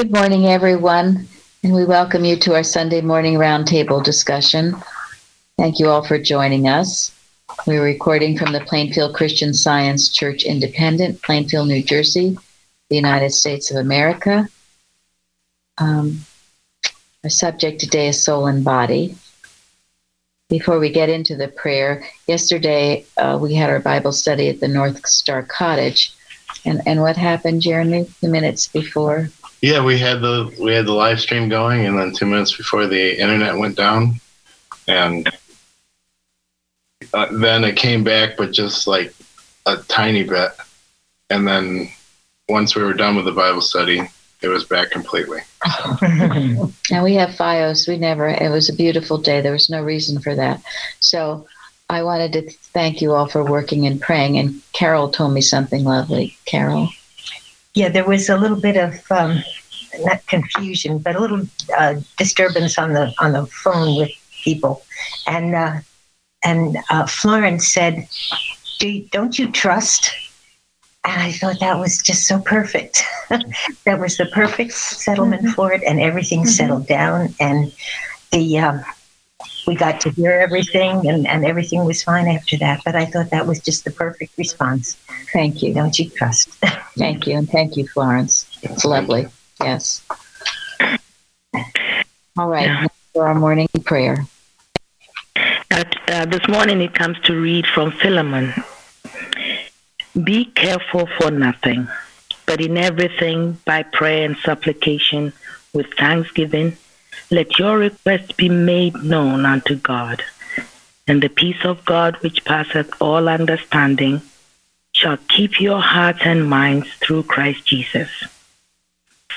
Good morning, everyone, and we welcome you to our Sunday morning roundtable discussion. Thank you all for joining us. We're recording from the Plainfield Christian Science Church Independent, Plainfield, New Jersey, the United States of America. Um, our subject today is soul and body. Before we get into the prayer, yesterday uh, we had our Bible study at the North Star Cottage. And, and what happened, Jeremy, the minutes before? Yeah, we had the we had the live stream going, and then two minutes before the internet went down, and uh, then it came back, but just like a tiny bit, and then once we were done with the Bible study, it was back completely. and we have FiOS. We never. It was a beautiful day. There was no reason for that. So I wanted to thank you all for working and praying. And Carol told me something lovely. Carol. Yeah, there was a little bit of um, not confusion, but a little uh, disturbance on the on the phone with people, and uh, and uh, Florence said, Do, "Don't you trust?" And I thought that was just so perfect. that was the perfect settlement mm-hmm. for it, and everything mm-hmm. settled down, and the um, we got to hear everything and, and everything was fine after that. But I thought that was just the perfect response. Thank you. Don't you trust? thank you. And thank you, Florence. It's lovely. Yes. All right. Yeah. For our morning prayer. Uh, this morning it comes to read from Philemon. Be careful for nothing, but in everything by prayer and supplication with thanksgiving let your requests be made known unto God, and the peace of God, which passeth all understanding, shall keep your hearts and minds through Christ Jesus.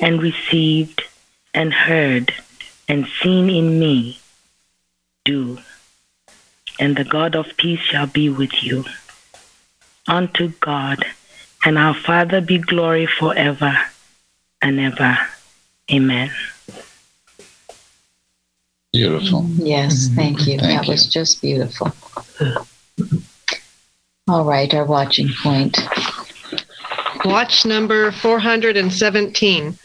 and received and heard and seen in me, do, and the God of peace shall be with you. Unto God and our Father be glory forever and ever. Amen. Beautiful. Yes, mm-hmm. thank you. Thank that you. was just beautiful. All right, our watching point. Watch number 417.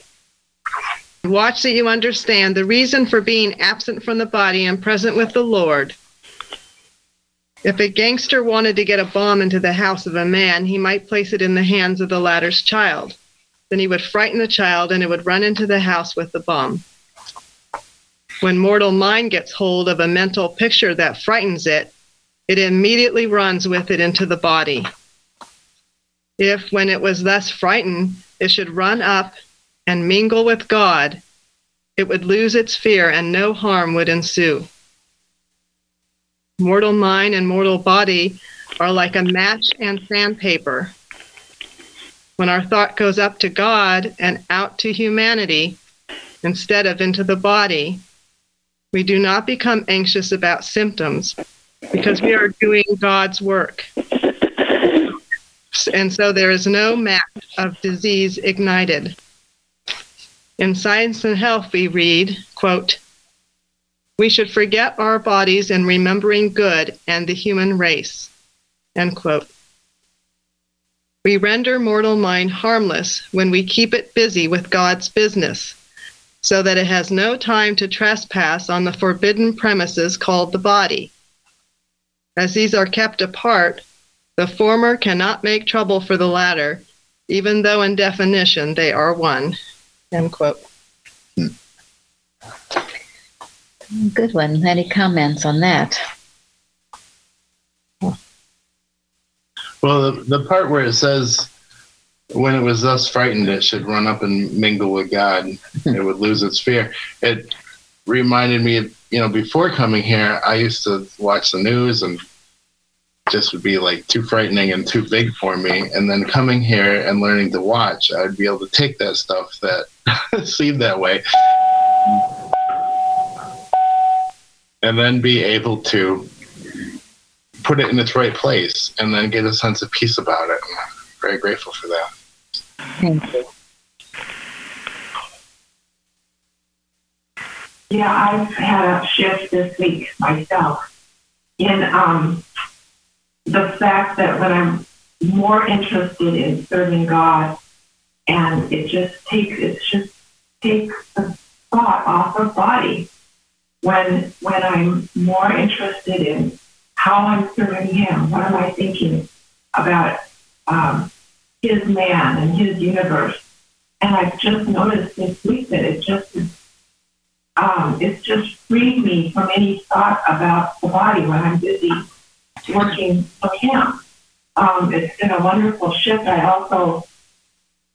Watch that you understand the reason for being absent from the body and present with the Lord. If a gangster wanted to get a bomb into the house of a man, he might place it in the hands of the latter's child. Then he would frighten the child and it would run into the house with the bomb. When mortal mind gets hold of a mental picture that frightens it, it immediately runs with it into the body. If, when it was thus frightened, it should run up and mingle with God, it would lose its fear and no harm would ensue. Mortal mind and mortal body are like a match and sandpaper. When our thought goes up to God and out to humanity instead of into the body, we do not become anxious about symptoms because we are doing God's work. And so there is no map of disease ignited. In Science and Health, we read, quote, we should forget our bodies in remembering good and the human race. End quote. We render mortal mind harmless when we keep it busy with God's business, so that it has no time to trespass on the forbidden premises called the body. As these are kept apart, the former cannot make trouble for the latter, even though in definition they are one. End quote. Good one. Any comments on that? Well, the, the part where it says, when it was thus frightened, it should run up and mingle with God, hmm. it would lose its fear. It reminded me of, you know, before coming here, I used to watch the news and just would be like too frightening and too big for me. And then coming here and learning to watch, I'd be able to take that stuff that seemed that way and then be able to put it in its right place and then get a sense of peace about it. I'm very grateful for that. Thank you. Yeah, I've had a shift this week myself in um, the fact that when I'm more interested in serving God, and it just takes it just takes the thought off of body when when I'm more interested in how I'm serving Him. What am I thinking about um, His man and His universe? And I've just noticed this week that it just um, it's just freed me from any thought about the body when I'm busy working for Him. Um, it's been a wonderful shift. I also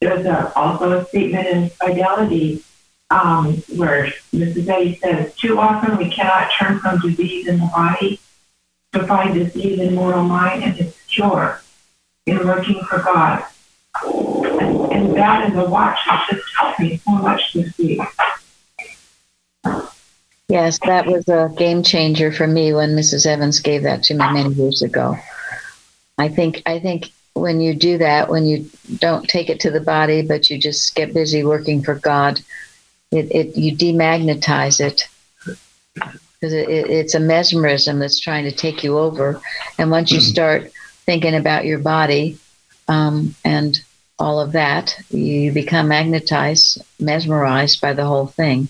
there's a, also a statement in Fidelity um, where Mrs. Eddy says, too often we cannot turn from disease in the body to find disease in mortal mind and its cure in working for God. And, and that and the watch has just helped me so much this week. Yes, that was a game changer for me when Mrs. Evans gave that to me many years ago. I think I think when you do that, when you don't take it to the body, but you just get busy working for God, it, it you demagnetize it because it, it, it's a mesmerism that's trying to take you over. And once you start thinking about your body um, and all of that, you become magnetized, mesmerized by the whole thing.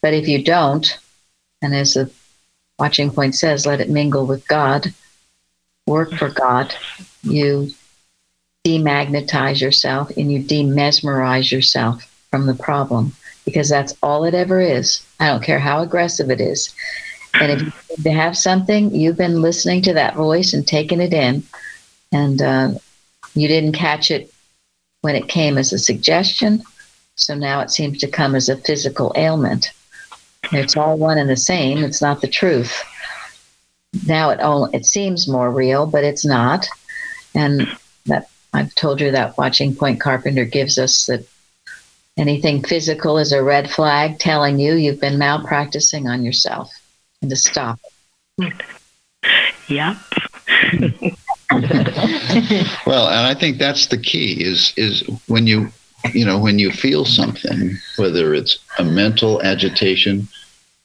But if you don't, and as the watching point says, let it mingle with God, work for God, you demagnetize yourself and you demesmerize yourself from the problem because that's all it ever is. I don't care how aggressive it is. And if you need to have something, you've been listening to that voice and taking it in, and uh, you didn't catch it when it came as a suggestion. So now it seems to come as a physical ailment. It's all one and the same. It's not the truth. Now it all it seems more real, but it's not. And that I've told you that watching Point Carpenter gives us that anything physical is a red flag telling you you've been malpracticing on yourself and to stop it. Yep. well, and I think that's the key is is when you you know when you feel something, whether it's a mental agitation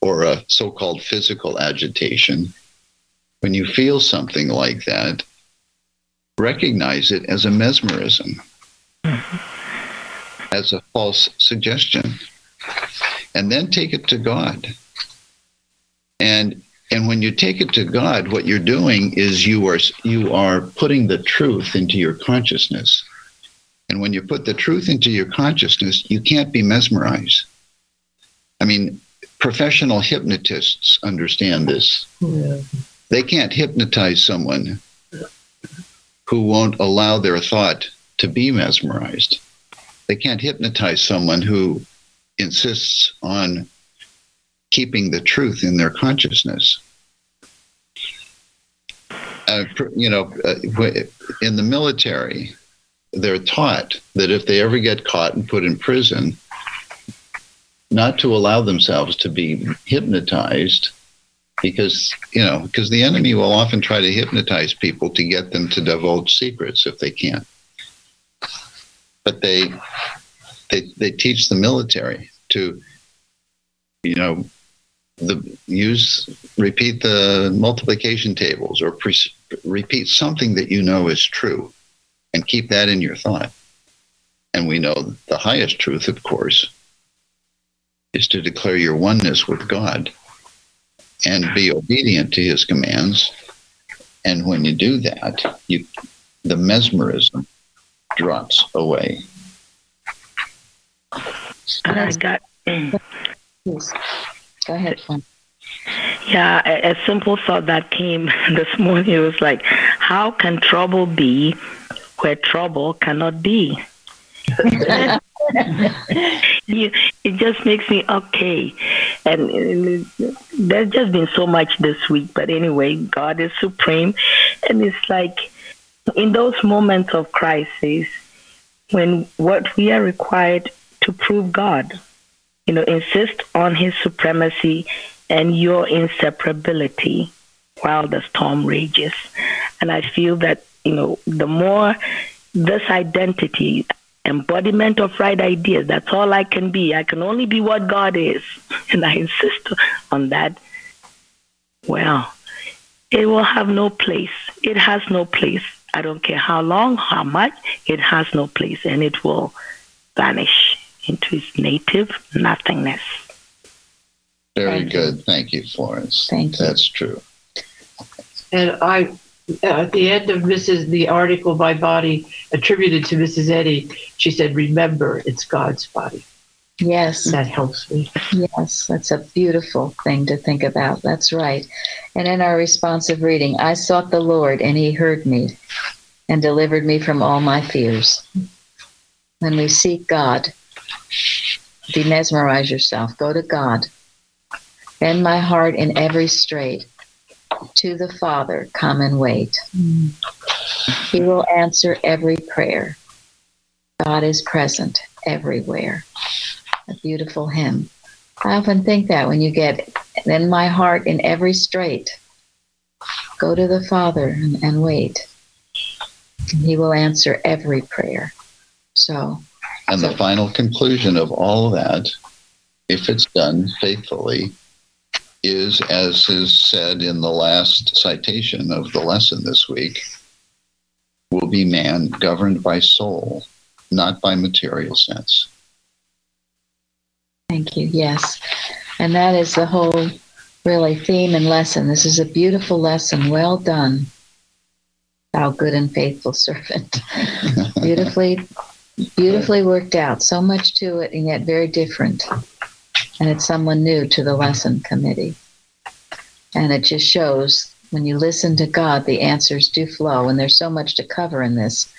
or a so-called physical agitation, when you feel something like that, recognize it as a mesmerism, as a false suggestion, and then take it to God. And and when you take it to God, what you're doing is you are you are putting the truth into your consciousness. And when you put the truth into your consciousness, you can't be mesmerized. I mean, professional hypnotists understand this. Yeah. They can't hypnotize someone who won't allow their thought to be mesmerized. They can't hypnotize someone who insists on keeping the truth in their consciousness. Uh, you know, uh, in the military, they're taught that if they ever get caught and put in prison, not to allow themselves to be hypnotized because you know because the enemy will often try to hypnotize people to get them to divulge secrets if they can. But they they they teach the military to you know the use repeat the multiplication tables or pre, repeat something that you know is true and keep that in your thought. And we know the highest truth of course is to declare your oneness with god and be obedient to his commands and when you do that you the mesmerism drops away i got Please. Go ahead. Yeah, a, a simple thought that came this morning it was like, how can trouble be where trouble cannot be? you, it just makes me okay. And, there's just been so much this week. But anyway, God is supreme. And it's like in those moments of crisis, when what we are required to prove God, you know, insist on his supremacy and your inseparability while the storm rages. And I feel that, you know, the more this identity, embodiment of right ideas, that's all I can be. I can only be what God is. And I insist on that. Well, it will have no place. It has no place. I don't care how long, how much, it has no place and it will vanish into its native nothingness. Very Thank you. good. Thank you, Florence. Thank you. That's true. And I, at the end of Mrs. the article by body attributed to Mrs. Eddy, she said, "Remember, it's God's body." Yes. That helps me. Yes, that's a beautiful thing to think about. That's right. And in our responsive reading, I sought the Lord and he heard me and delivered me from all my fears. When we seek God, demesmerize yourself, go to God. Bend my heart in every strait. To the Father, come and wait. He will answer every prayer. God is present everywhere a beautiful hymn. I often think that when you get in my heart in every strait, go to the Father and, and wait. And he will answer every prayer. So, And the final conclusion of all that, if it's done faithfully, is as is said in the last citation of the lesson this week will be man governed by soul, not by material sense. thank you. Yes. And that is the whole really theme and lesson. This is a beautiful lesson. Well done, thou good and faithful servant. beautifully, beautifully worked out. So much to it, and yet very different. And it's someone new to the lesson committee. And it just shows when you listen to God, the answers do flow. And there's so much to cover in this.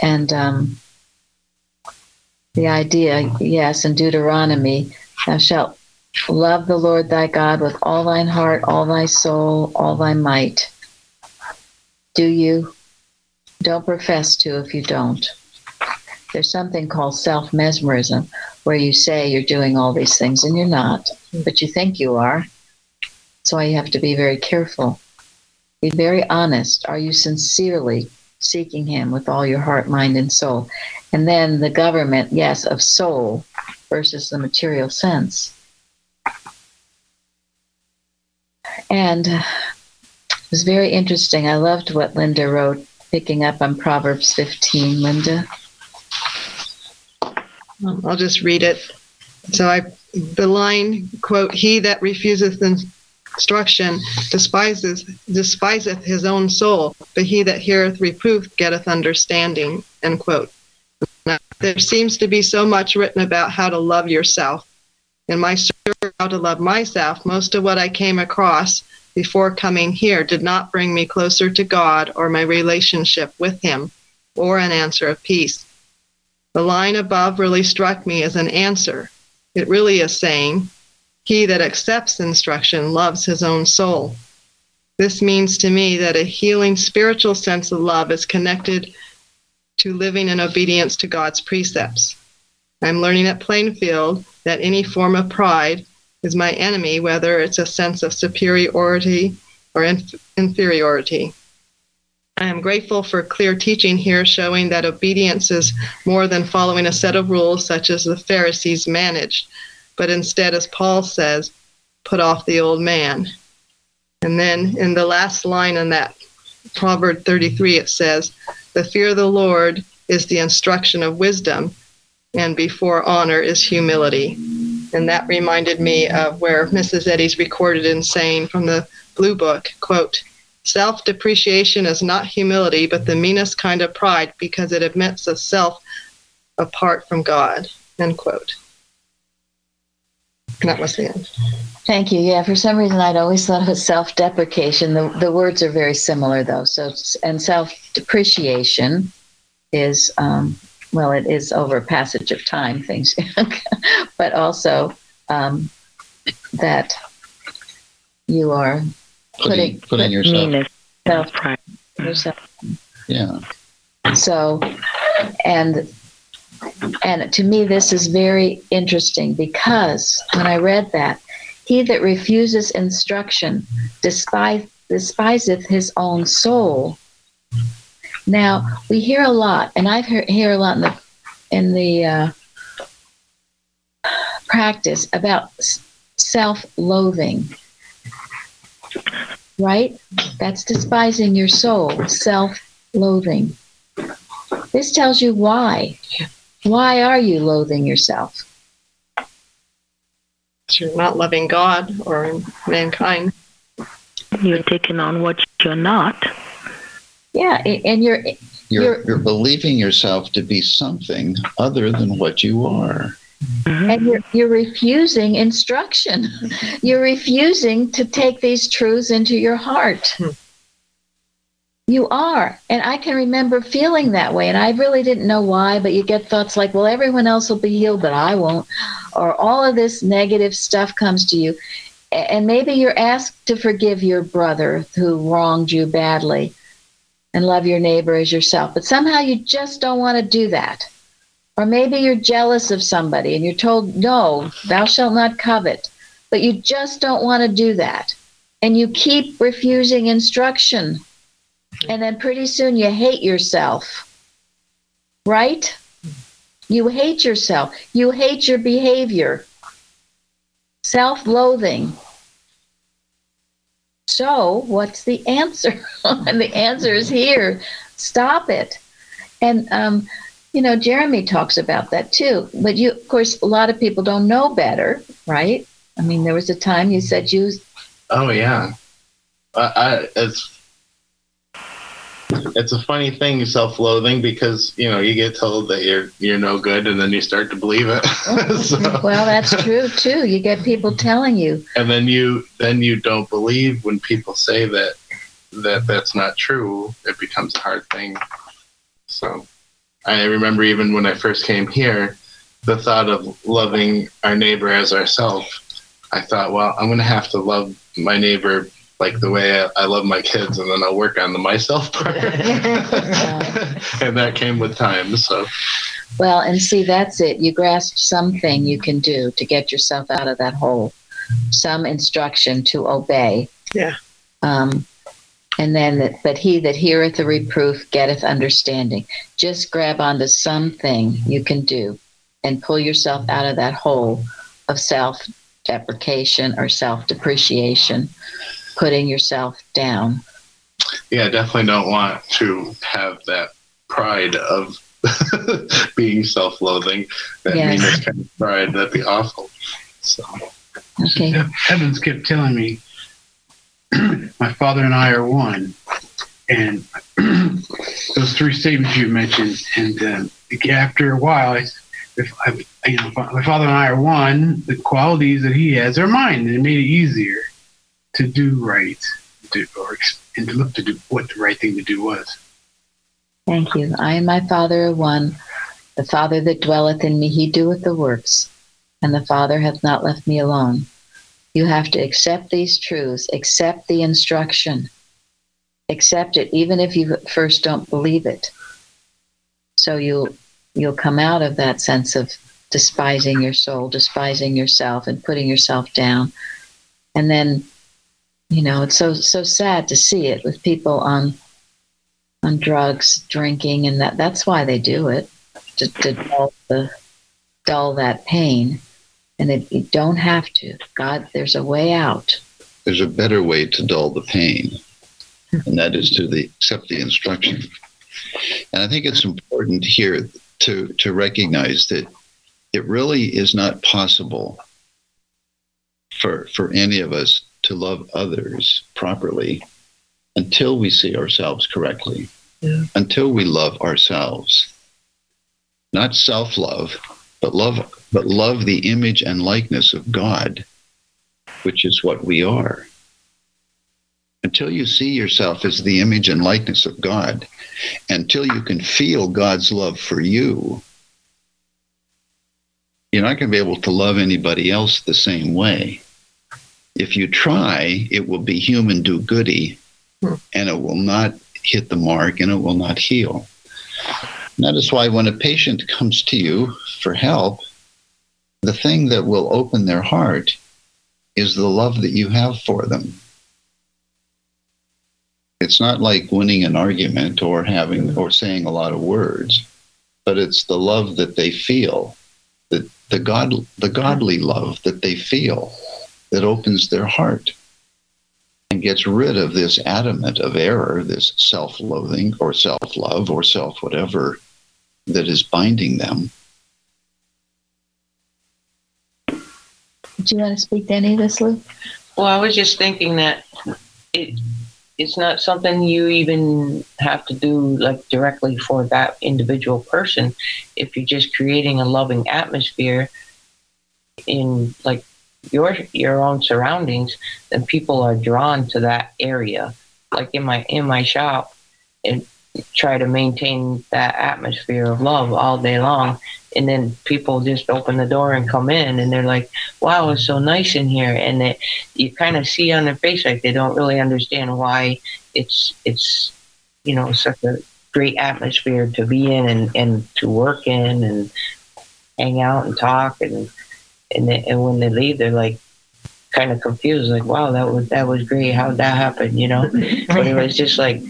And um, the idea, yes, in Deuteronomy, thou shalt love the Lord thy God with all thine heart, all thy soul, all thy might. Do you? Don't profess to if you don't. There's something called self mesmerism where you say you're doing all these things and you're not, hmm. but you think you are. That's why you have to be very careful. Be very honest. Are you sincerely seeking Him with all your heart, mind, and soul? And then the government, yes, of soul versus the material sense. And it was very interesting. I loved what Linda wrote, picking up on Proverbs 15. Linda? Um, I'll just read it. So I, the line quote, "He that refuseth instruction despises despiseth his own soul, but he that heareth reproof getteth understanding." End quote. Now, there seems to be so much written about how to love yourself. In my search how to love myself, most of what I came across before coming here did not bring me closer to God or my relationship with Him, or an answer of peace. The line above really struck me as an answer. It really is saying, He that accepts instruction loves his own soul. This means to me that a healing spiritual sense of love is connected to living in obedience to God's precepts. I'm learning at Plainfield that any form of pride is my enemy, whether it's a sense of superiority or inf- inferiority. I am grateful for clear teaching here showing that obedience is more than following a set of rules such as the Pharisees managed, but instead, as Paul says, put off the old man. And then in the last line in that Proverb 33, it says, The fear of the Lord is the instruction of wisdom, and before honor is humility. And that reminded me of where Mrs. Eddy's recorded in saying from the Blue Book, quote, Self depreciation is not humility, but the meanest kind of pride because it admits of self apart from God. End quote. And that was the end. Thank you. Yeah, for some reason I'd always thought it was self-deprecation. The the words are very similar though. So and self-depreciation is um, well, it is over passage of time things, but also um, that you are Putting, Putting- putting yourself. Meanness, self pride. yourself. Yeah. So, and and to me, this is very interesting because when I read that, he that refuses instruction despise, despiseth his own soul. Now we hear a lot, and I've heard hear a lot in the in the uh, practice about self-loathing. Right? That's despising your soul. Self-loathing. This tells you why. Why are you loathing yourself? You're not loving God or mankind. You're taking on what you're not. Yeah, and you're You're, You're- you're believing yourself to be something other than what you are. And you're you're refusing instruction. You're refusing to take these truths into your heart. Hmm. You are. And I can remember feeling that way. And I really didn't know why, but you get thoughts like, well, everyone else will be healed, but I won't. Or all of this negative stuff comes to you. And maybe you're asked to forgive your brother who wronged you badly and love your neighbor as yourself. But somehow you just don't want to do that. Or maybe you're jealous of somebody and you're told, no, thou shalt not covet. But you just don't want to do that. And you keep refusing instruction. And then pretty soon you hate yourself. Right? You hate yourself. You hate your behavior. Self loathing. So, what's the answer? and the answer is here stop it. And, um, you know, Jeremy talks about that too. But you, of course, a lot of people don't know better, right? I mean, there was a time you said you Oh yeah, I, I it's it's a funny thing, self-loathing, because you know you get told that you're you're no good, and then you start to believe it. Oh, so, Well, that's true too. You get people telling you, and then you then you don't believe when people say that that that's not true. It becomes a hard thing. So, I remember even when I first came here, the thought of loving our neighbor as ourselves. I thought, well, I'm going to have to love my neighbor like the way I, I love my kids, and then I'll work on the myself part. and that came with time. So, well, and see, that's it. You grasp something you can do to get yourself out of that hole, some instruction to obey. Yeah. Um, and then, that, but he that heareth the reproof getteth understanding. Just grab onto something you can do and pull yourself out of that hole of self deprecation or self depreciation, putting yourself down. yeah, definitely don't want to have that pride of being self-loathing. That Yes. meanness kind of pride. That'd be awful. So, Okay. Evans kept telling me, my father and I are one. And those three statements you mentioned, and um, after a while, I, if I, you know, my father and I are one, the qualities that he has are mine, and it made it easier to do right, to, or and to look to do what the right thing to do was. Thank you. I and my Father are one. The Father that dwelleth in me, he doeth the works, and the Father hath not left me alone. You have to accept these truths, accept the instruction, accept it, even if you first don't believe it. So you'll you'll come out of that sense of despising your soul, despising yourself, and putting yourself down. And then, you know, it's so so sad to see it with people on on drugs, drinking, and that that's why they do it to, to dull the dull that pain. And it, you don't have to. God, there's a way out. There's a better way to dull the pain, hmm. and that is to the, accept the instruction. And I think it's important here to, to recognize that it really is not possible for, for any of us to love others properly until we see ourselves correctly, Yeah. until we love ourselves. Not self love, but love, but love the image and likeness of God, which is what we are. Until you see yourself as the image and likeness of God, until you can feel God's love for you, you're not going to be able to love anybody else the same way. If you try, it will be human do goody, Hmm. and it will not hit the mark and it will not heal. And that is why when a patient comes to you for help, the thing that will open their heart is the love that you have for them. It's not like winning an argument or having or saying a lot of words, but it's the love that they feel, that the God the godly love that they feel that opens their heart and gets rid of this adamant of error, this self-loathing or self-love or self whatever that is binding them. Do you want to speak to any of this, Lou? Well, I was just thinking that it it's not something you even have to do like directly for that individual person. If you're just creating a loving atmosphere in like your your own surroundings, then people are drawn to that area. Like in my in my shop, and try to maintain that atmosphere of love all day long. And then people just open the door and come in and they're like wow it's so nice in here. And it, you kind of see on their face like they don't really understand why it's it's you know such a great atmosphere to be in and, and to work in and hang out and talk. And and, they, and when they leave they're like kind of confused like wow that was that was great. How that happen? You know? But it was just like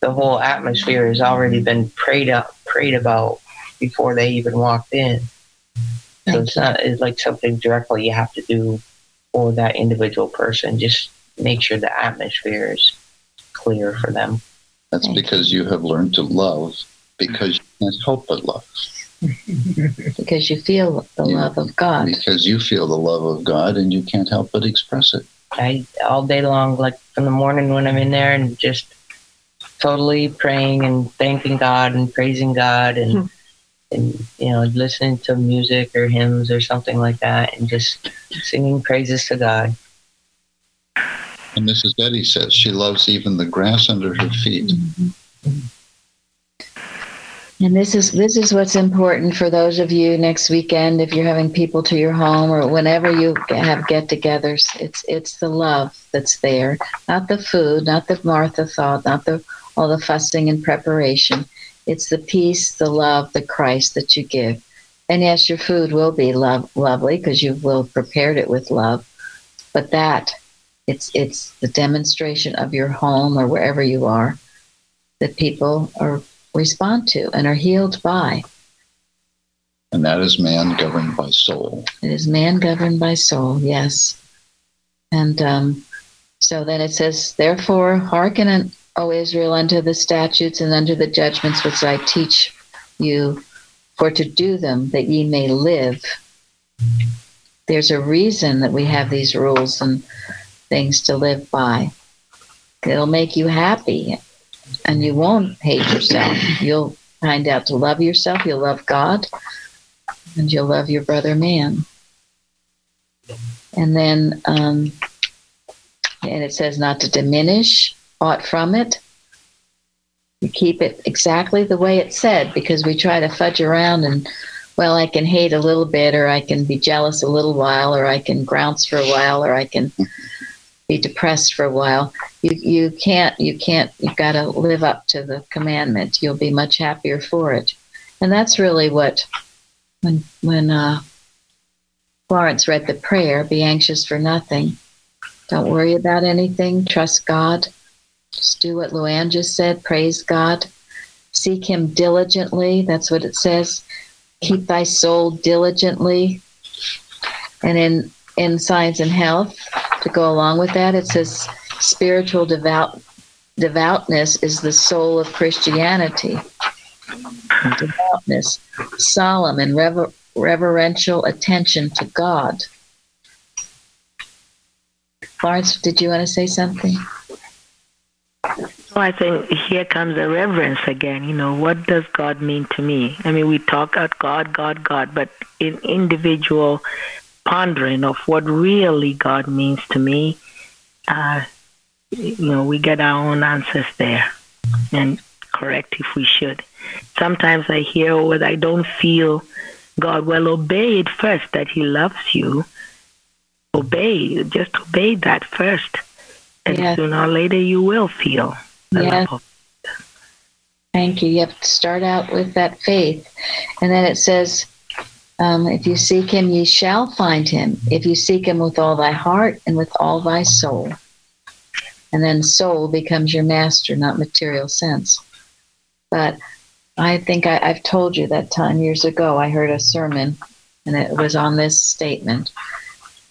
the whole atmosphere has already been prayed up prayed about before they even walked in. So it's not it's like something directly you have to do for that individual person. Just make sure the atmosphere is clear for them. That's because you have learned to love because you can't help but love. because you feel the Yeah. love of God. Because you feel the love of God and you can't help but express it. I all day long, like from the morning when I'm in there, and just totally praying and thanking God and praising God and hmm. and you know listening to music or hymns or something like that, and just singing praises to God. And Mrs. Eddy says she loves even the grass under her feet. Mm-hmm. And this is this is what's important for those of you next weekend if you're having people to your home or whenever you have get-togethers. It's it's the love that's there, not the food, not the Martha thought, not the all the fussing and preparation. It's the peace, the love, the Christ that you give. And yes, your food will be love, lovely because you will have prepared it with love. But that it's it's the demonstration of your home or wherever you are that people are respond to and are healed by. And that is man governed by soul. It is man governed by soul, yes. And um, so then it says, Therefore, hearken, O Israel, unto the statutes and unto the judgments which I teach you, for to do them that ye may live. There's a reason that we have these rules and things to live by. It'll make you happy and you won't hate yourself. You'll find out to love yourself, you'll love God, and you'll love your brother man. And then, um, and it says not to diminish aught from it. You keep it exactly the way it said because we try to fudge around and, well, I can hate a little bit, or I can be jealous a little while, or I can grounce for a while, or I can be depressed for a while. You you can't you can't you've got to live up to the commandment. You'll be much happier for it, and that's really what when when uh, Florence read the prayer, "Be anxious for nothing, don't worry about anything, trust God, just do what Luann just said, praise God, seek Him diligently." That's what it says. Keep thy soul diligently, and in in science and health to go along with that it says spiritual devout devoutness is the soul of christianity devoutness solemn and rever- reverential attention to god Florence, did you want to say something? I think here comes the reverence again. You know, what does God mean to me? I mean, we talk about God, God, God, but in individual pondering of what really God means to me, uh, you know, we get our own answers there and correct if we should. Sometimes I hear, what I don't feel God. Well, obey it first that He loves you. Obey, just obey that first. And Yes. sooner or later you will feel Yes. Thank you. You have to start out with that faith. And then it says, um, if you seek him, ye shall find him. If you seek him with all thy heart and with all thy soul. And then soul becomes your master, not material sense. But I think I, I've told you that time years ago, I heard a sermon and it was on this statement.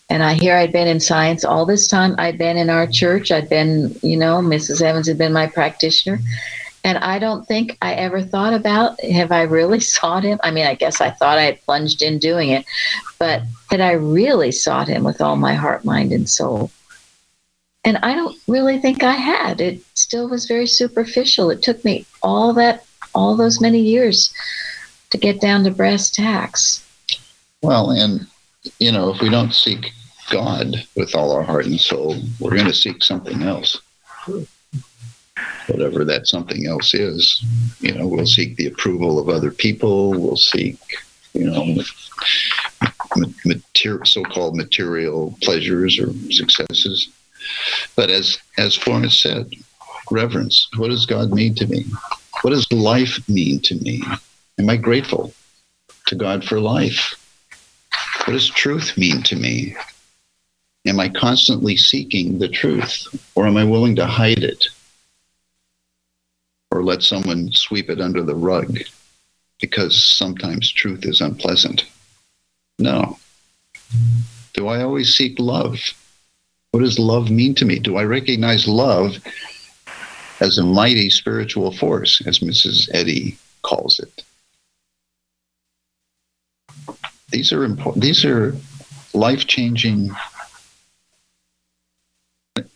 And I hear I'd been in science all this time. I'd been in our church. I'd been, you know, Mrs. Evans had been my practitioner. And I don't think I ever thought about have I really sought him? I mean, I guess I thought I had plunged in doing it, but had I really sought him with all my heart, mind, and soul? And I don't really think I had. It still was very superficial. It took me all that, all those many years to get down to brass tacks. Well, and you know, if we don't seek God with all our heart and soul, we're going to seek something else. Whatever that something else is, you know, we'll seek the approval of other people. We'll seek, you know, material, so-called material pleasures or successes. But as as Florence said, reverence. What does God mean to me? What does life mean to me? Am I grateful to God for life? What does truth mean to me? Am I constantly seeking the truth or am I willing to hide it or let someone sweep it under the rug because sometimes truth is unpleasant? No. Do I always seek love? What does love mean to me? Do I recognize love as a mighty spiritual force, as Mrs. Eddy calls it? These are important these are life-changing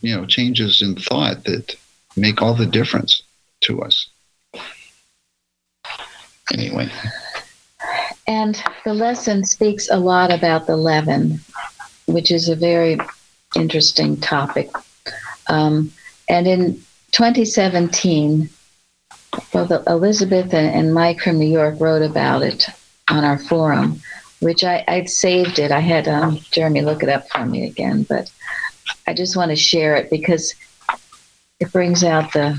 you know changes in thought that make all the difference to us. Anyway. And the lesson speaks a lot about the leaven which is a very interesting topic. Um, and in 2017 both elizabeth and mike from new york wrote about it on our forum which I, I'd saved it. I had um, Jeremy look it up for me again, but I just want to share it because it brings out the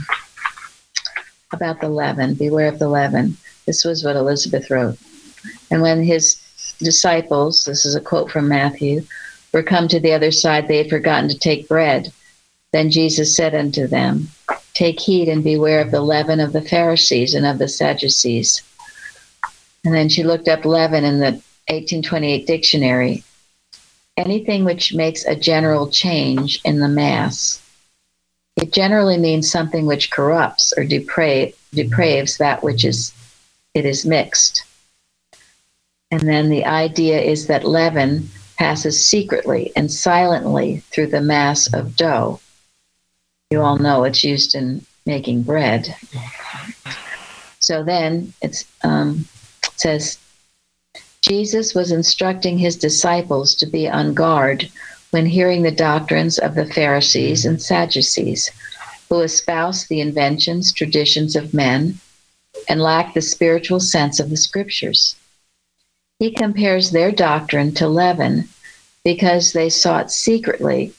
about the leaven. Beware of the leaven. This was what Elizabeth wrote. And when his disciples, this is a quote from Matthew, were come to the other side, they had forgotten to take bread. Then Jesus said unto them, Take heed and beware of the leaven of the Pharisees and of the Sadducees. And then she looked up leaven in the 1828 dictionary anything which makes a general change in the mass. It generally means something which corrupts or deprave, depraves that which is it is mixed. And then the idea is that leaven passes secretly and silently through the mass of dough. You all know it's used in making bread. So then um, it says Jesus was instructing his disciples to be on guard when hearing the doctrines of the Pharisees and Sadducees, who espouse the inventions, traditions of men, and lack the spiritual sense of the scriptures. He compares their doctrine to leaven because they sought secretly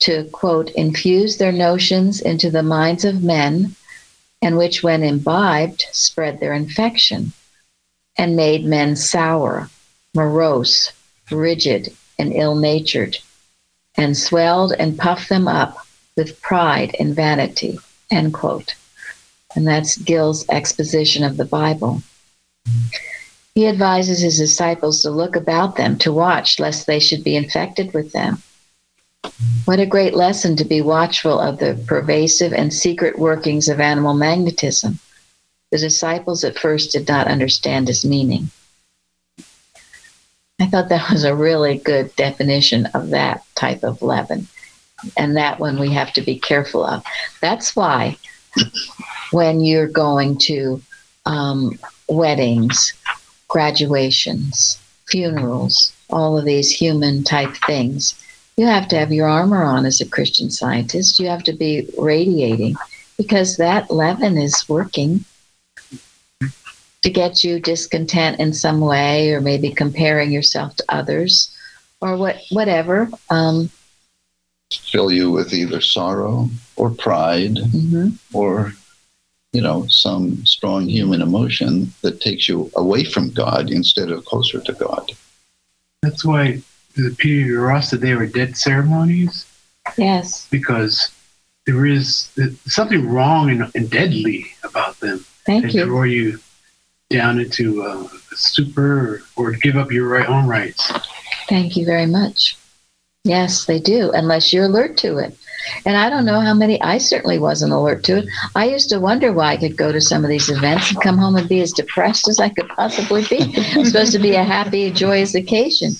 to, quote, infuse their notions into the minds of men, and which, when imbibed, spread their infection and made men sour, morose, rigid, and ill natured, and swelled and puffed them up with pride and vanity. End quote. And that's Gill's exposition of the Bible. He advises his disciples to look about them, to watch, lest they should be infected with them. What a great lesson to be watchful of the pervasive and secret workings of animal magnetism the disciples at first did not understand his meaning. I thought that was a really good definition of that type of leaven. And that one we have to be careful of. That's why when you're going to um, weddings, graduations, funerals, all of these human type things, you have to have your armor on as a Christian scientist. You have to be radiating because that leaven is working to get you discontent in some way or maybe comparing yourself to others or what whatever um, fill you with either sorrow or pride mm-hmm. or you know, some strong human emotion that takes you away from God instead of closer to God. That's why the Peter Ross said they were dead ceremonies Yes. because there is something wrong and, and deadly about them. Thank They you. draw you down into a super or, or give up your right, own rights. Thank you very much. Yes, they do, unless you're alert to it. And I don't know how many, I certainly wasn't alert to it. I used to wonder why I could go to some of these events and come home and be as depressed as I could possibly be. It's supposed to be a happy, joyous occasion.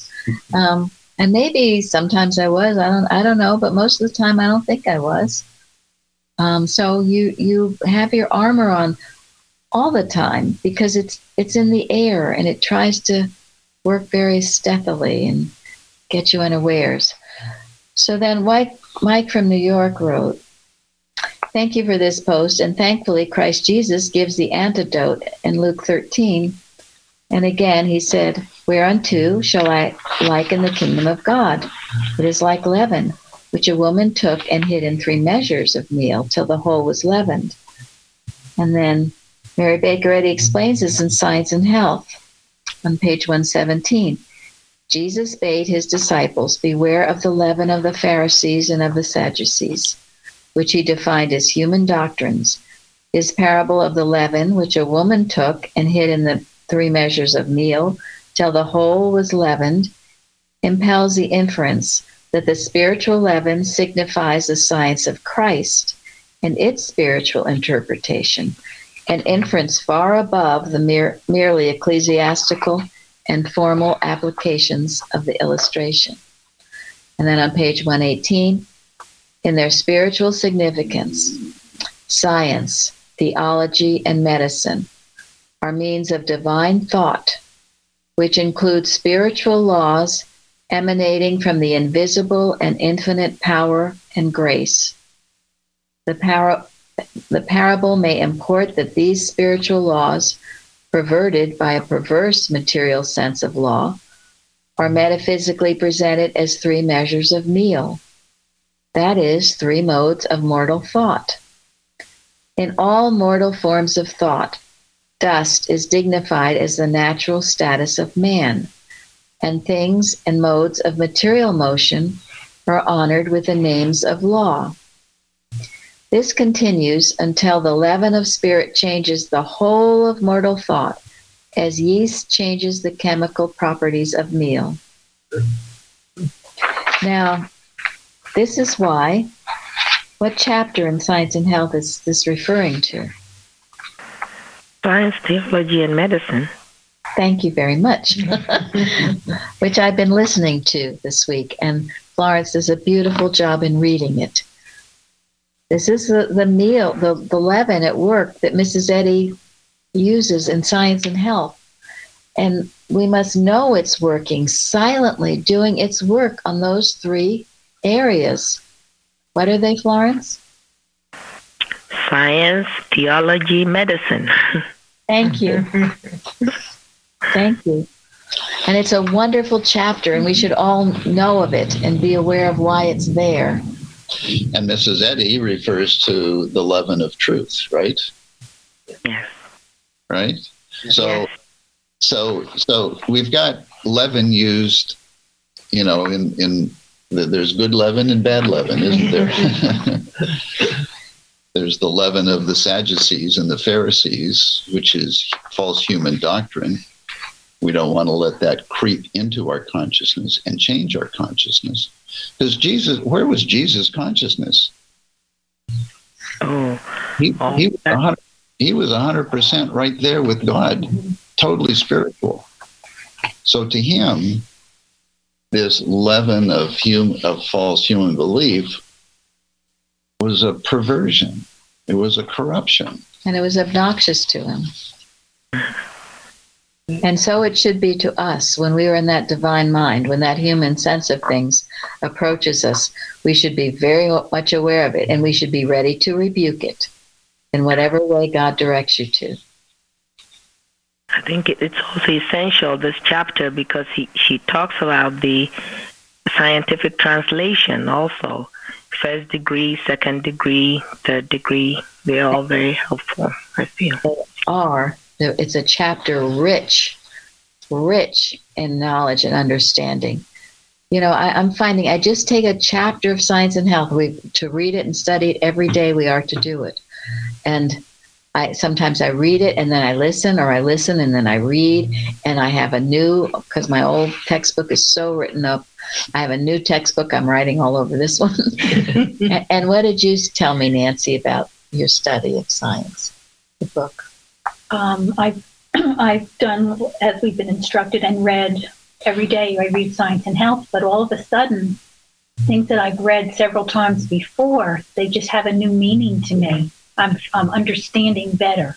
Um, and maybe sometimes I was, I don't, I don't know, but most of the time I don't think I was. Um, so you, you have your armor on all the time because it's, it's in the air and it tries to work very stealthily and get you unawares. So then Mike, Mike from New York wrote, Thank you for this post, and thankfully Christ Jesus gives the antidote in Luke 13. And again he said, Whereunto shall I liken the kingdom of God? It is like leaven, which a woman took and hid in three measures of meal till the whole was leavened. And then Mary Baker Eddy explains this in Science and Health on page 117. Jesus bade his disciples beware of the leaven of the Pharisees and of the Sadducees, which he defined as human doctrines. His parable of the leaven, which a woman took and hid in the three measures of meal till the whole was leavened, impels the inference that the spiritual leaven signifies the science of Christ and its spiritual interpretation, an inference far above the mere, merely ecclesiastical and formal applications of the illustration. And then on page 118, in their spiritual significance, science, theology, and medicine are means of divine thought, which include spiritual laws emanating from the invisible and infinite power and grace. The, par- the parable may import that these spiritual laws perverted by a perverse material sense of law, are metaphysically presented as three measures of meal, that is, three modes of mortal thought. In all mortal forms of thought, dust is dignified as the natural status of man, and things and modes of material motion are honored with the names of law. This continues until the leaven of spirit changes the whole of mortal thought, as yeast changes the chemical properties of meal. Now, this is why, what chapter in Science and Health is this referring to? Science, theology, and medicine. Thank you very much, which I've been listening to this week, and Florence does a beautiful job in reading it. This is the, the meal, the, the leaven at work that Mrs. Eddy uses in science and health. And we must know it's working silently, doing its work on those three areas. What are they, Florence? Science, theology, medicine. Thank you. Thank you. And it's a wonderful chapter, and we should all know of it and be aware of why it's there. And Mrs. Eddy refers to the leaven of truth, right? Yes. Right? So Yes. so so we've got leaven used, you know, in in the, there's good leaven and bad leaven, isn't there? there's the leaven of the Sadducees and the Pharisees, which is false human doctrine. We don't want to let that creep into our consciousness and change our consciousness. Because Jesus, where was Jesus' consciousness? Oh, He, Oh, he, was a hundred- he was 100% right there with God, totally spiritual. So to him, this leaven of, hum, of false human belief was a perversion, it was a corruption. and it was obnoxious to him. And so it should be to us when we are in that divine mind, when that human sense of things approaches us, we should be very much aware of it and we should be ready to rebuke it in whatever way God directs you to. I think it's also essential this chapter because he, she talks about the scientific translation also. first degree, second degree, third degree. They're all very helpful, I feel. Are it's a chapter rich, rich in knowledge and understanding. You know, I, I'm finding I just take a chapter of science and health. We to read it and study it every day. We are to do it, and I sometimes I read it and then I listen, or I listen and then I read, and I have a new because my old textbook is so written up. I have a new textbook. I'm writing all over this one. and, and what did you tell me, Nancy, about your study of science? The book. Um, I've I've done as we've been instructed and read every day. I read Science and Health, but all of a sudden, things that I've read several times before, they just have a new meaning to me. I'm I'm understanding better.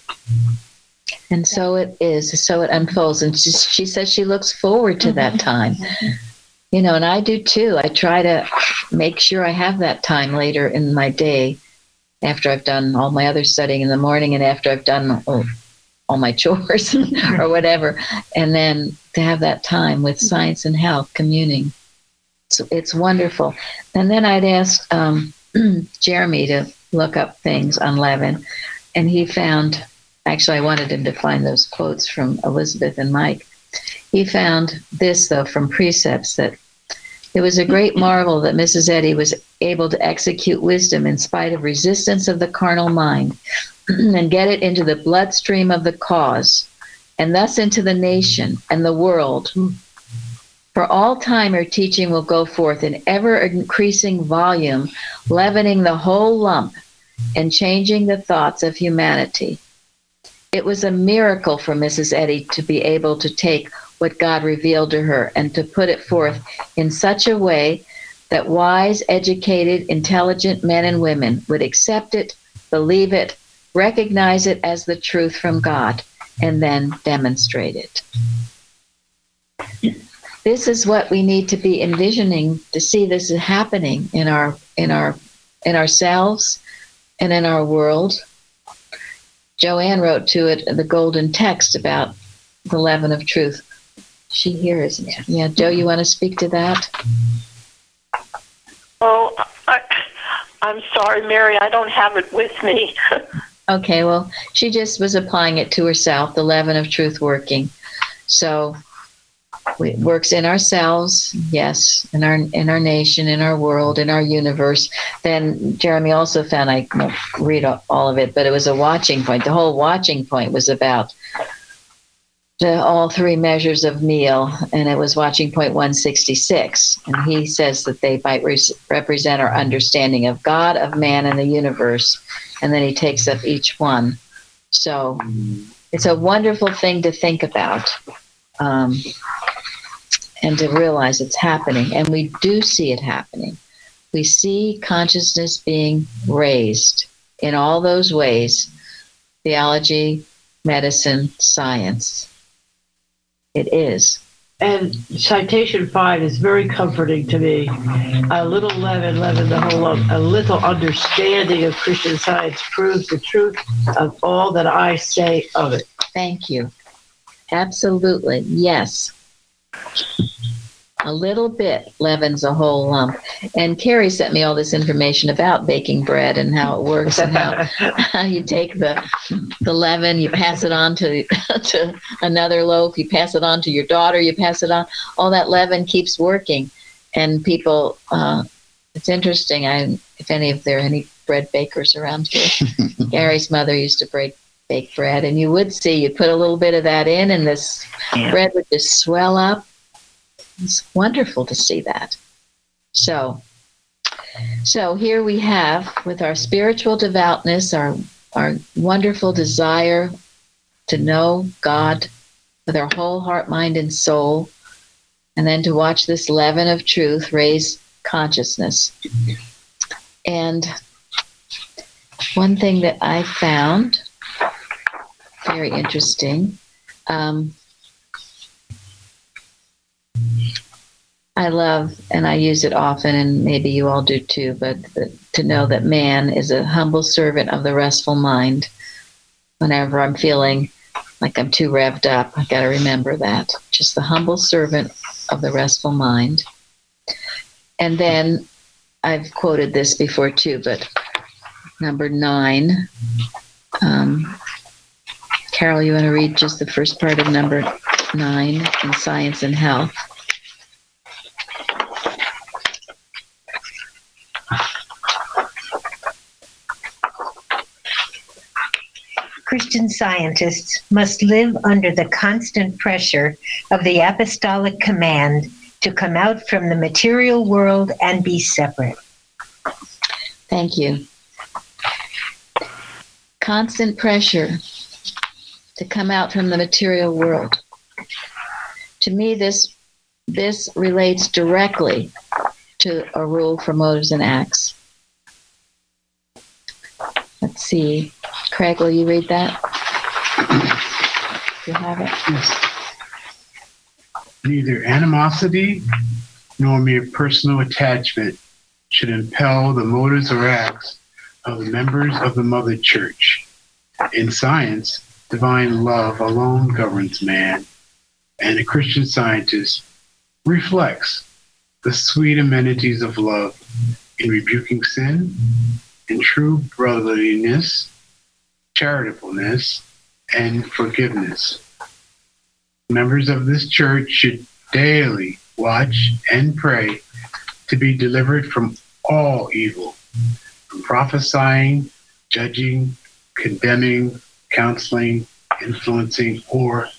And so it is. So it unfolds. And she, she says she looks forward to that time. You know, and I do too. I try to make sure I have that time later in my day after I've done all my other studying in the morning and after I've done oh, all, my chores or whatever. And then to have that time with science and health communing. So it's wonderful. And then I'd asked um, Jeremy to look up things on leaven, and he found actually, I wanted him to find those quotes from Elizabeth and Mike. He found this, though, from precepts that it was a great marvel that Mrs. Eddy was able to execute wisdom in spite of resistance of the carnal mind and get it into the bloodstream of the cause and thus into the nation and the world. For all time, her teaching will go forth in ever increasing volume, leavening the whole lump and changing the thoughts of humanity. It was a miracle for Mrs. Eddy to be able to take what God revealed to her and to put it forth in such a way that wise, educated, intelligent men and women would accept it, believe it, recognize it as the truth from God, and then demonstrate it. This is what we need to be envisioning to see this is happening in our in our in ourselves and in our world. Joanne wrote to it the golden text about the leaven of truth. She here, isn't she? Yeah, Joe, you want to speak to that? Oh, I, I'm sorry, Mary, I don't have it with me. okay, well, she just was applying it to herself, the leaven of truth working. So it works in ourselves, yes, in our in our nation, in our world, in our universe. Then Jeremy also found I won't read all of it, but it was a watching point. The whole watching point was about the all three measures of meal, and it was watching point 166. And he says that they might re- represent our understanding of God, of man, and the universe. And then he takes up each one. So it's a wonderful thing to think about um, and to realize it's happening. And we do see it happening. We see consciousness being raised in all those ways theology, medicine, science it is. And citation five is very comforting to me. A little leaven, leaven the whole lump. A little understanding of Christian science proves the truth of all that I say of it. Thank you. Absolutely. Yes a little bit leavens a whole lump. And Carrie sent me all this information about baking bread and how it works and how, how you take the the leaven, you pass it on to to another loaf, you pass it on to your daughter, you pass it on. All that leaven keeps working, and people. Uh, it's interesting. I if any of there are any bread bakers around here. Gary's mother used to break bake bread, and you would see you put a little bit of that in, and this yeah. bread would just swell up it's wonderful to see that. So, so here we have with our spiritual devoutness, our our wonderful desire to know God with our whole heart, mind, and soul, and then to watch this leaven of truth raise consciousness. And one thing that I found very interesting. Um, I love, and I use it often, and maybe you all do too, but to know that man is a humble servant of the restful mind. Whenever I'm feeling like I'm too revved up, I got to remember that. Just the humble servant of the restful mind. And then I've quoted this before too, but number nine. Um, Carol, you want to read just the first part of number nine in science and health? Christian scientists must live under the constant pressure of the apostolic command to come out from the material world and be separate. Thank you. Constant pressure to come out from the material world. To me, this this relates directly to a rule for motives and acts. Let's see. Craig, will you read that? You have it? Yes. Neither animosity nor mere personal attachment should impel the motives or acts of the members of the Mother Church. In science, divine love alone governs man, and a Christian scientist reflects the sweet amenities of love in rebuking sin, in true brotherliness, charitableness, and forgiveness. Members of this church should daily watch and pray to be delivered from all evil, from prophesying, judging, condemning, counseling, influencing, or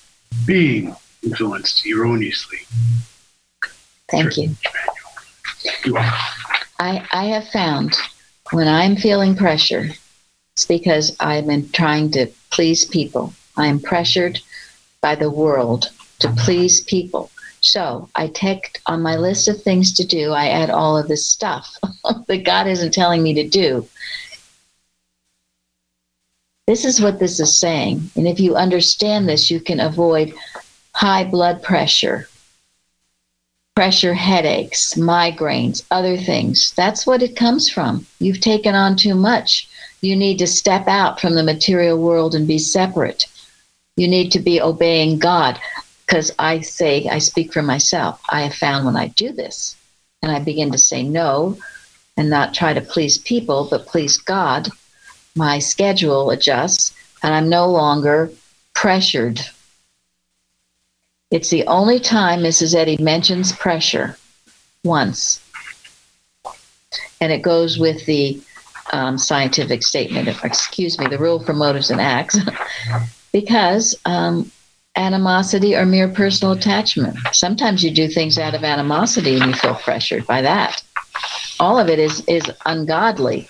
being influenced erroneously. Thank you. You. I, I have found when I'm feeling pressure, it's because I'm in trying to please people. I'm pressured by the world to please people. So I take on my list of things to do, I add all of this stuff that God isn't telling me to do. This is what this is saying. And if you understand this, you can avoid high blood pressure, pressure headaches, migraines, other things. That's what it comes from. You've taken on too much. You need to step out from the material world and be separate. You need to be obeying God. Because I say, I speak for myself. I have found when I do this and I begin to say no and not try to please people, but please God, my schedule adjusts and I'm no longer pressured. It's the only time Mrs. Eddy mentions pressure once. And it goes with the um, scientific statement, excuse me, the rule for motives and acts, because um, animosity or mere personal attachment. Sometimes you do things out of animosity and you feel pressured by that. All of it is is ungodly.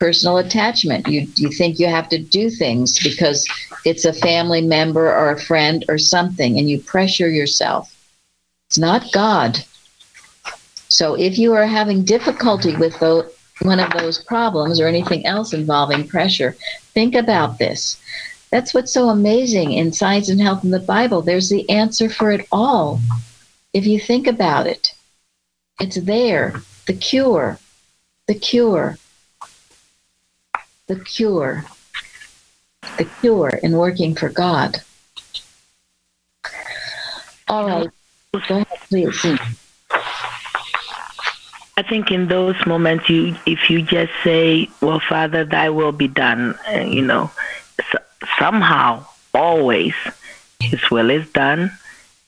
Personal attachment. You you think you have to do things because it's a family member or a friend or something and you pressure yourself. It's not God. So if you are having difficulty with those, one of those problems or anything else involving pressure, think about this. That's what's so amazing in science and health in the Bible. There's the answer for it all. If you think about it, it's there. The cure, the cure, the cure, the cure in working for God. All right. Go ahead, please. I think in those moments, you if you just say, "Well, Father, Thy will be done," you know, so, somehow, always, His will is done,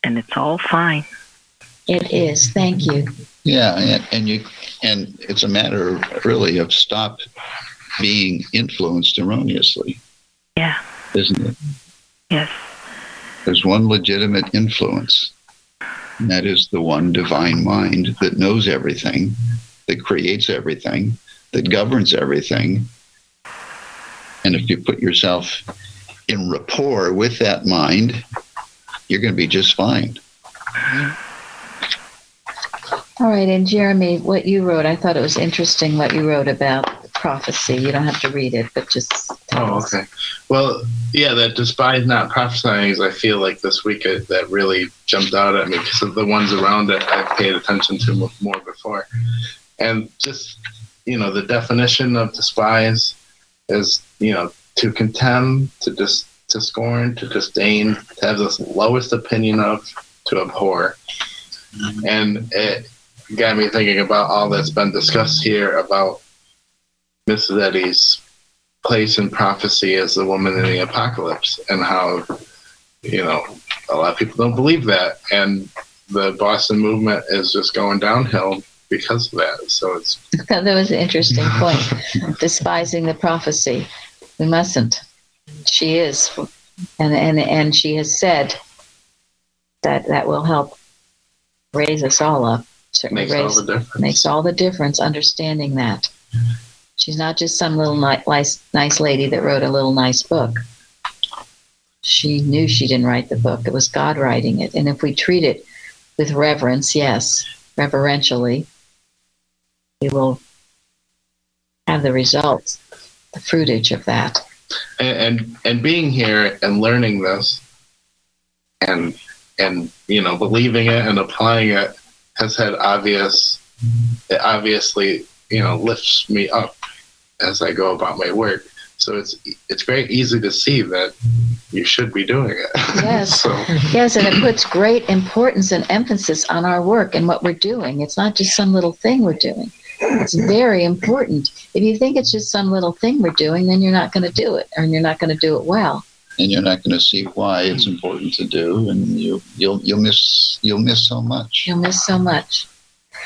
and it's all fine. It is. Thank you. Yeah, and, and you and it's a matter really of stop being influenced erroneously, Yeah. isn't it? Yes. There's one legitimate influence, and that is the one divine mind that knows everything, that creates everything, that governs everything. And if you put yourself in rapport with that mind, you're going to be just fine. All right, and Jeremy, what you wrote, I thought it was interesting what you wrote about prophecy. You don't have to read it, but just Oh, okay. Well, yeah, that despise not prophesying is, I feel like this week uh, that really jumped out at me because of the ones around it I've paid attention to more before. And just, you know, the definition of despise is, you know, to contemn, to dis- to scorn, to disdain, to have the lowest opinion of, to abhor. And it, got me thinking about all that's been discussed here about Mrs. Eddy's place in prophecy as the woman in the apocalypse and how, you know, a lot of people don't believe that. And the Boston movement is just going downhill because of that. So it's that was an interesting point. Despising the prophecy. We mustn't. She is. And, and, and she has said that that will help raise us all up. Certainly makes raise, all the difference. makes all the difference understanding that. She's not just some little ni- nice, nice lady that wrote a little nice book. She knew she didn't write the book. It was God writing it. And if we treat it with reverence, yes, reverentially, we will have the results, the fruitage of that. and, and and being here and learning this and and you know believing it and applying it has had obvious it obviously you know lifts me up as I go about my work so it's it's very easy to see that you should be doing it Yes. so Yes, and it puts great importance and emphasis on our work and what we're doing. It's not just some little thing we're doing. It's very important. If you think it's just some little thing we're doing, then you're not going to do it, and you're not going to do it well. and you're not going to see why it's important to do, and you you'll you'll miss you'll miss so much. You'll miss so much.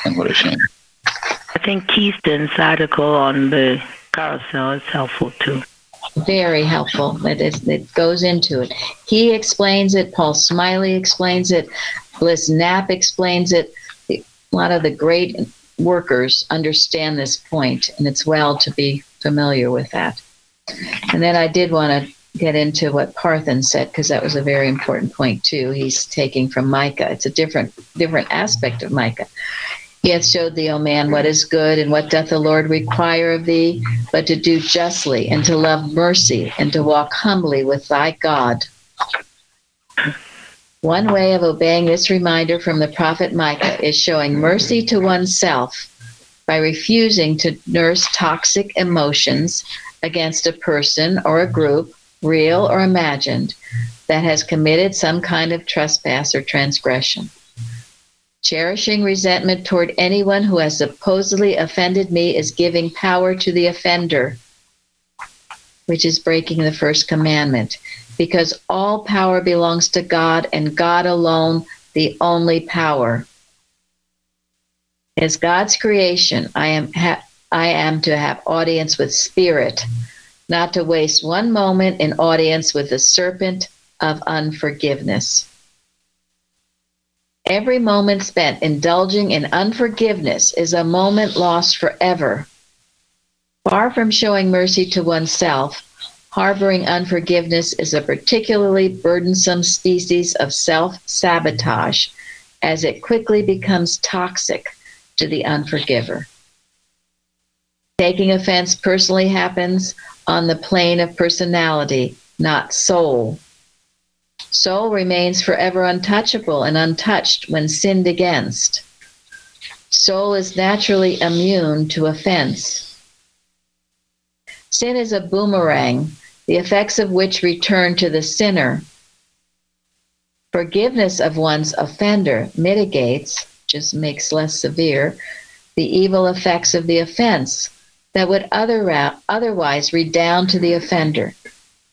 And what a shame. I think Keyston's article on the carousel is helpful too. Very helpful. It, it goes into it. He explains it. Paul Smiley explains it. Bliss Knapp explains it. A lot of the great workers understand this point, and it's well to be familiar with that. And then I did want to get into what Parthen said because that was a very important point too. He's taking from Micah. It's a different different aspect of Micah. He hath showed thee, O man, what is good, and what doth the Lord require of thee, but to do justly, and to love mercy, and to walk humbly with thy God. One way of obeying this reminder from the prophet Micah is showing mercy to oneself by refusing to nurse toxic emotions against a person or a group, real or imagined, that has committed some kind of trespass or transgression. Cherishing resentment toward anyone who has supposedly offended me is giving power to the offender, which is breaking the first commandment, because all power belongs to God and God alone, the only power. As God's creation, I am ha- I am to have audience with spirit, not to waste one moment in audience with the serpent of unforgiveness. Every moment spent indulging in unforgiveness is a moment lost forever. Far from showing mercy to oneself, harboring unforgiveness is a particularly burdensome species of self sabotage as it quickly becomes toxic to the unforgiver. Taking offense personally happens on the plane of personality, not soul. Soul remains forever untouchable and untouched when sinned against. Soul is naturally immune to offense. Sin is a boomerang, the effects of which return to the sinner. Forgiveness of one's offender mitigates, just makes less severe, the evil effects of the offense that would other, otherwise redound to the offender,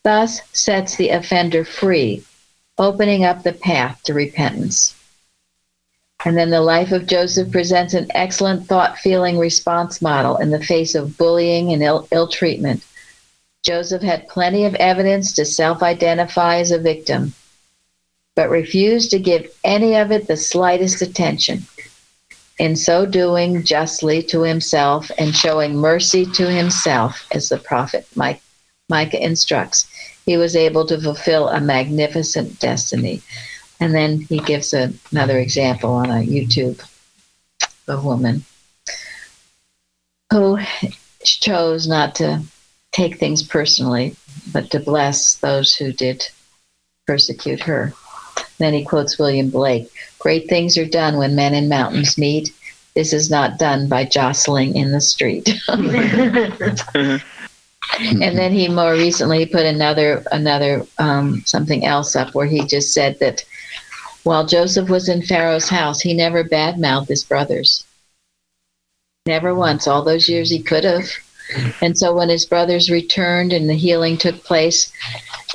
thus sets the offender free opening up the path to repentance. And then the life of Joseph presents an excellent thought feeling response model in the face of bullying and Ill, Ill treatment. Joseph had plenty of evidence to self identify as a victim, but refused to give any of it the slightest attention. In so doing, justly to himself and showing mercy to himself, as the prophet Micah instructs, he was able to fulfill a magnificent destiny. And then he gives a, another example on a YouTube of a woman who chose not to take things personally, but to bless those who did persecute her. Then he quotes William Blake Great things are done when men in mountains meet. This is not done by jostling in the street. and then he more recently put another another um, something else up where he just said that while Joseph was in Pharaoh's house, he never badmouthed his brothers. Never once. All those years he could have. And so when his brothers returned and the healing took place,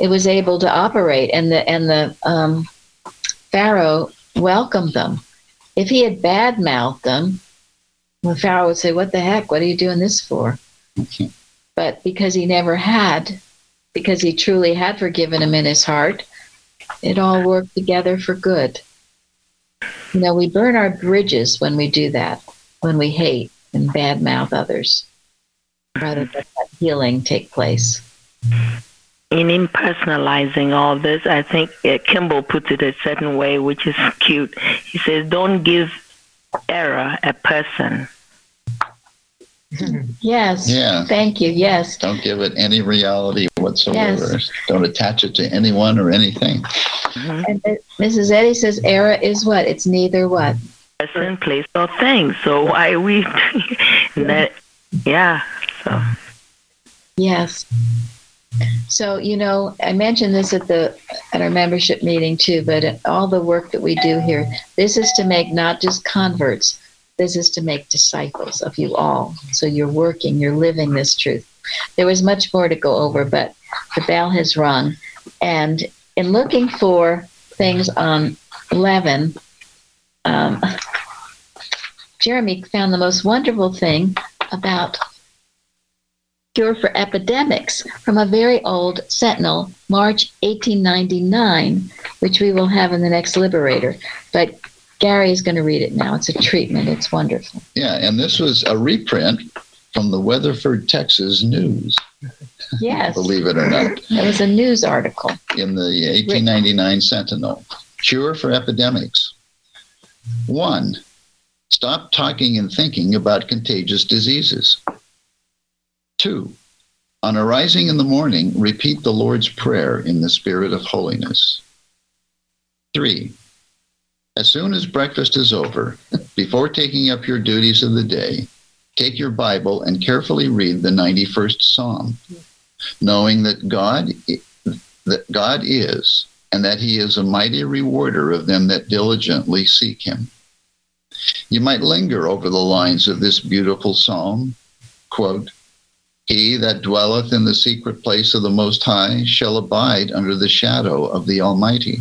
it was able to operate, and the and the um, Pharaoh welcomed them. If he had badmouthed them, the Pharaoh would say, "What the heck? What are you doing this for?" But because he never had, because he truly had forgiven him in his heart, it all worked together for good. You know, we burn our bridges when we do that, when we hate and badmouth others, rather than let healing take place. In impersonalizing all this, I think uh, Kimball puts it a certain way, which is cute. He says, "Don't give error a person." Yes. Yeah. Thank you. Yes. Don't give it any reality whatsoever. Don't attach it to anyone or anything. Mm-hmm. And Mrs. Eddy says "Era is what? It's neither what? Person, place, or thing. So why we? that, yeah. So. Yes. So you know, I mentioned this at the at our membership meeting too. But all the work that we do here, this is to make not just converts. This is to make disciples of you all. So you're working, you're living this truth. There was much more to go over, but the bell has rung. And in looking for things on leaven, um, Jeremy found the most wonderful thing about cure for epidemics from a very old sentinel, March 1899, which we will have in the next Liberator. But Gary is going to read it now. It's a treatment. It's wonderful. Yeah, and this was a reprint from the Weatherford, Texas News. Yes. Believe it or not. It was a news article. In the 1899 Sentinel. Cure for epidemics. One, stop talking and thinking about contagious diseases. Two, on arising in the morning, repeat the Lord's Prayer in the spirit of holiness. Three, as soon as breakfast is over, before taking up your duties of the day, take your Bible and carefully read the 91st Psalm, knowing that God that God is and that he is a mighty rewarder of them that diligently seek him. You might linger over the lines of this beautiful psalm, quote, he that dwelleth in the secret place of the Most High shall abide under the shadow of the Almighty.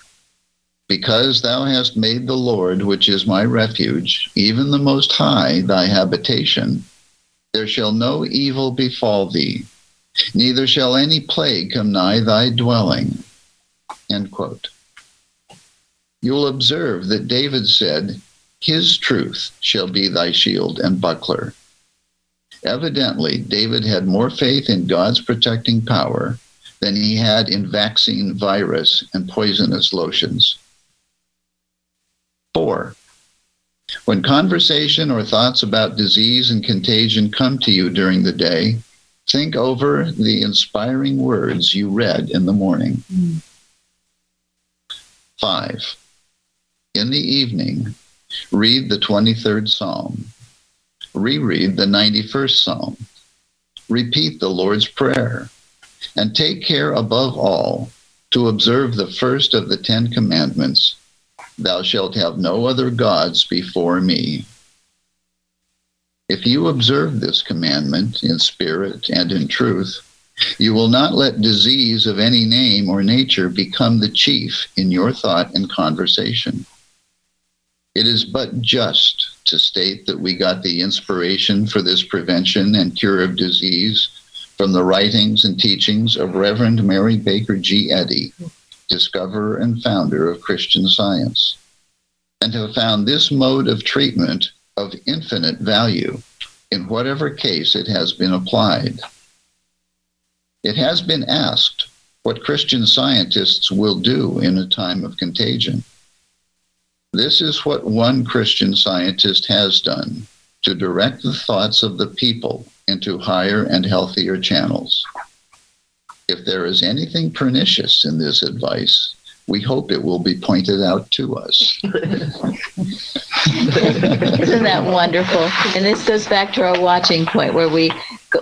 Because thou hast made the Lord, which is my refuge, even the Most High, thy habitation, there shall no evil befall thee, neither shall any plague come nigh thy dwelling. End quote. You'll observe that David said, His truth shall be thy shield and buckler. Evidently, David had more faith in God's protecting power than he had in vaccine virus and poisonous lotions. Four, when conversation or thoughts about disease and contagion come to you during the day, think over the inspiring words you read in the morning. Five, in the evening, read the 23rd Psalm, reread the 91st Psalm, repeat the Lord's Prayer, and take care above all to observe the first of the Ten Commandments Thou shalt have no other gods before me. If you observe this commandment in spirit and in truth, you will not let disease of any name or nature become the chief in your thought and conversation. It is but just to state that we got the inspiration for this prevention and cure of disease from the writings and teachings of Reverend Mary Baker G. Eddy, discoverer and founder of Christian Science, and have found this mode of treatment of infinite value in whatever case it has been applied. It has been asked what Christian scientists will do in a time of contagion. This is what one Christian scientist has done to direct the thoughts of the people into higher and healthier channels. If there is anything pernicious in this advice, we hope it will be pointed out to us. Isn't that wonderful? And this goes back to our watching point where we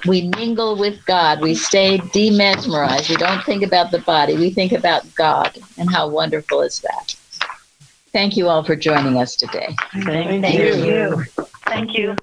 we mingle with God. We stay demesmerized. We don't think about the body. We think about God. And how wonderful is that? Thank you all for joining us today. Thank Thank you. you. Thank you.